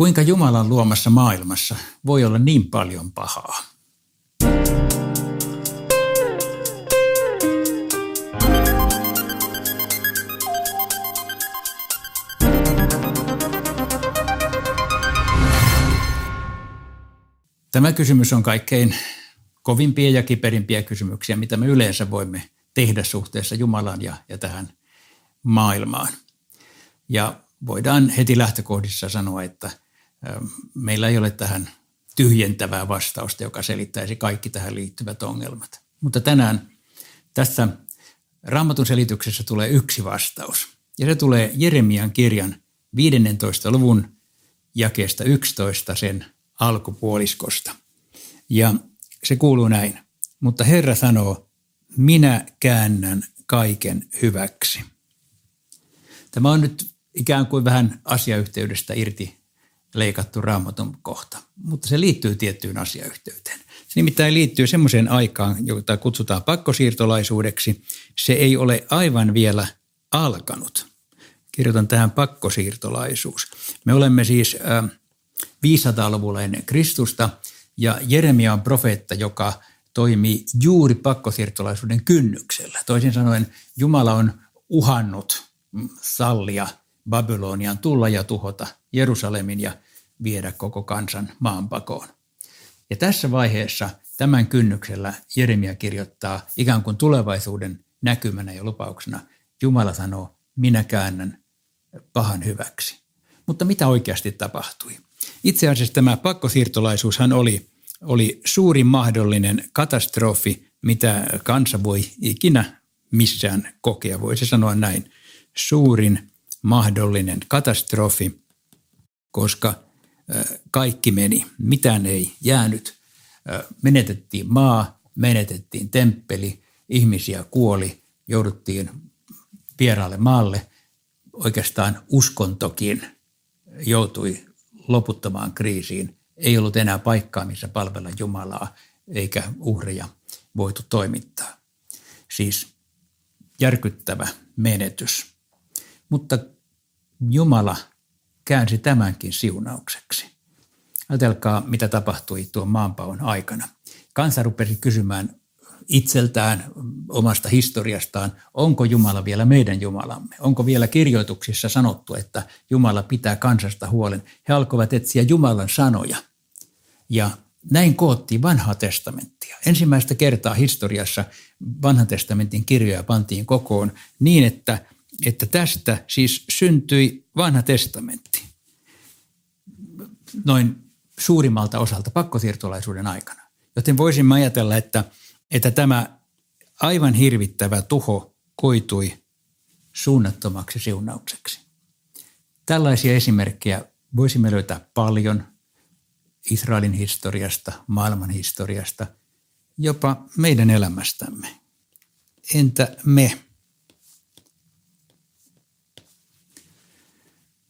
Kuinka Jumalan luomassa maailmassa voi olla niin paljon pahaa? Tämä kysymys on kaikkein kovimpia ja kiperimpiä kysymyksiä, mitä me yleensä voimme tehdä suhteessa Jumalaan ja, ja tähän maailmaan. Ja voidaan heti lähtökohdissa sanoa, että meillä ei ole tähän tyhjentävää vastausta, joka selittäisi kaikki tähän liittyvät ongelmat. Mutta tänään tässä Raamatun selityksessä tulee yksi vastaus. Ja se tulee Jeremian kirjan 15. luvun jakeesta 11 sen alkupuoliskosta. Ja se kuuluu näin. Mutta Herra sanoo, minä käännän kaiken hyväksi. Tämä on nyt ikään kuin vähän asiayhteydestä irti leikattu raamatun kohta, mutta se liittyy tiettyyn asiayhteyteen. Se nimittäin liittyy semmoiseen aikaan, jota kutsutaan pakkosiirtolaisuudeksi. Se ei ole aivan vielä alkanut. Kirjoitan tähän pakkosiirtolaisuus. Me olemme siis 500-luvulla ennen Kristusta ja Jeremia on profeetta, joka toimii juuri pakkosiirtolaisuuden kynnyksellä. Toisin sanoen Jumala on uhannut sallia Babylonian tulla ja tuhota Jerusalemin ja viedä koko kansan maanpakoon. Ja tässä vaiheessa tämän kynnyksellä Jeremia kirjoittaa ikään kuin tulevaisuuden näkymänä ja lupauksena. Jumala sanoo, minä käännän pahan hyväksi. Mutta mitä oikeasti tapahtui? Itse asiassa tämä pakkosiirtolaisuushan oli, oli suurin mahdollinen katastrofi, mitä kansa voi ikinä missään kokea. Voisi sanoa näin, suurin mahdollinen katastrofi, koska kaikki meni, mitään ei jäänyt. Menetettiin maa, menetettiin temppeli, ihmisiä kuoli, jouduttiin vieraalle maalle. Oikeastaan uskontokin joutui loputtomaan kriisiin. Ei ollut enää paikkaa, missä palvella Jumalaa, eikä uhreja voitu toimittaa. Siis järkyttävä menetys. Mutta Jumala käänsi tämänkin siunaukseksi. Ajatelkaa, mitä tapahtui tuon maanpaon aikana. Kansa rupesi kysymään itseltään, omasta historiastaan, onko Jumala vielä meidän Jumalamme? Onko vielä kirjoituksissa sanottu, että Jumala pitää kansasta huolen? He alkoivat etsiä Jumalan sanoja. Ja näin koottiin vanhaa testamenttia. Ensimmäistä kertaa historiassa vanhan testamentin kirjoja pantiin kokoon niin, että, että tästä siis syntyi vanha testamentti. Noin suurimmalta osalta pakkosiirtolaisuuden aikana. Joten voisimme ajatella, että – että tämä aivan hirvittävä tuho koitui suunnattomaksi siunaukseksi. Tällaisia esimerkkejä voisimme löytää paljon Israelin historiasta, maailman historiasta, jopa meidän elämästämme. Entä me?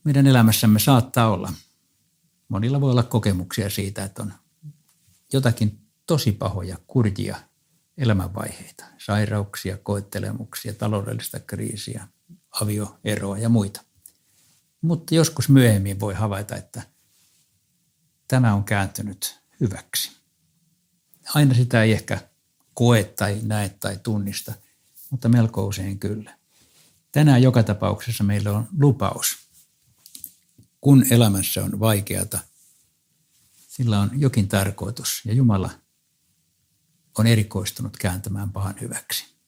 Meidän elämässämme saattaa olla, monilla voi olla kokemuksia siitä, että on jotakin tosi pahoja, kurjia elämänvaiheita, sairauksia, koettelemuksia, taloudellista kriisiä, avioeroa ja muita. Mutta joskus myöhemmin voi havaita, että tämä on kääntynyt hyväksi. Aina sitä ei ehkä koe tai näe tai tunnista, mutta melko usein kyllä. Tänään joka tapauksessa meillä on lupaus. Kun elämässä on vaikeata, sillä on jokin tarkoitus ja Jumala on erikoistunut kääntämään pahan hyväksi.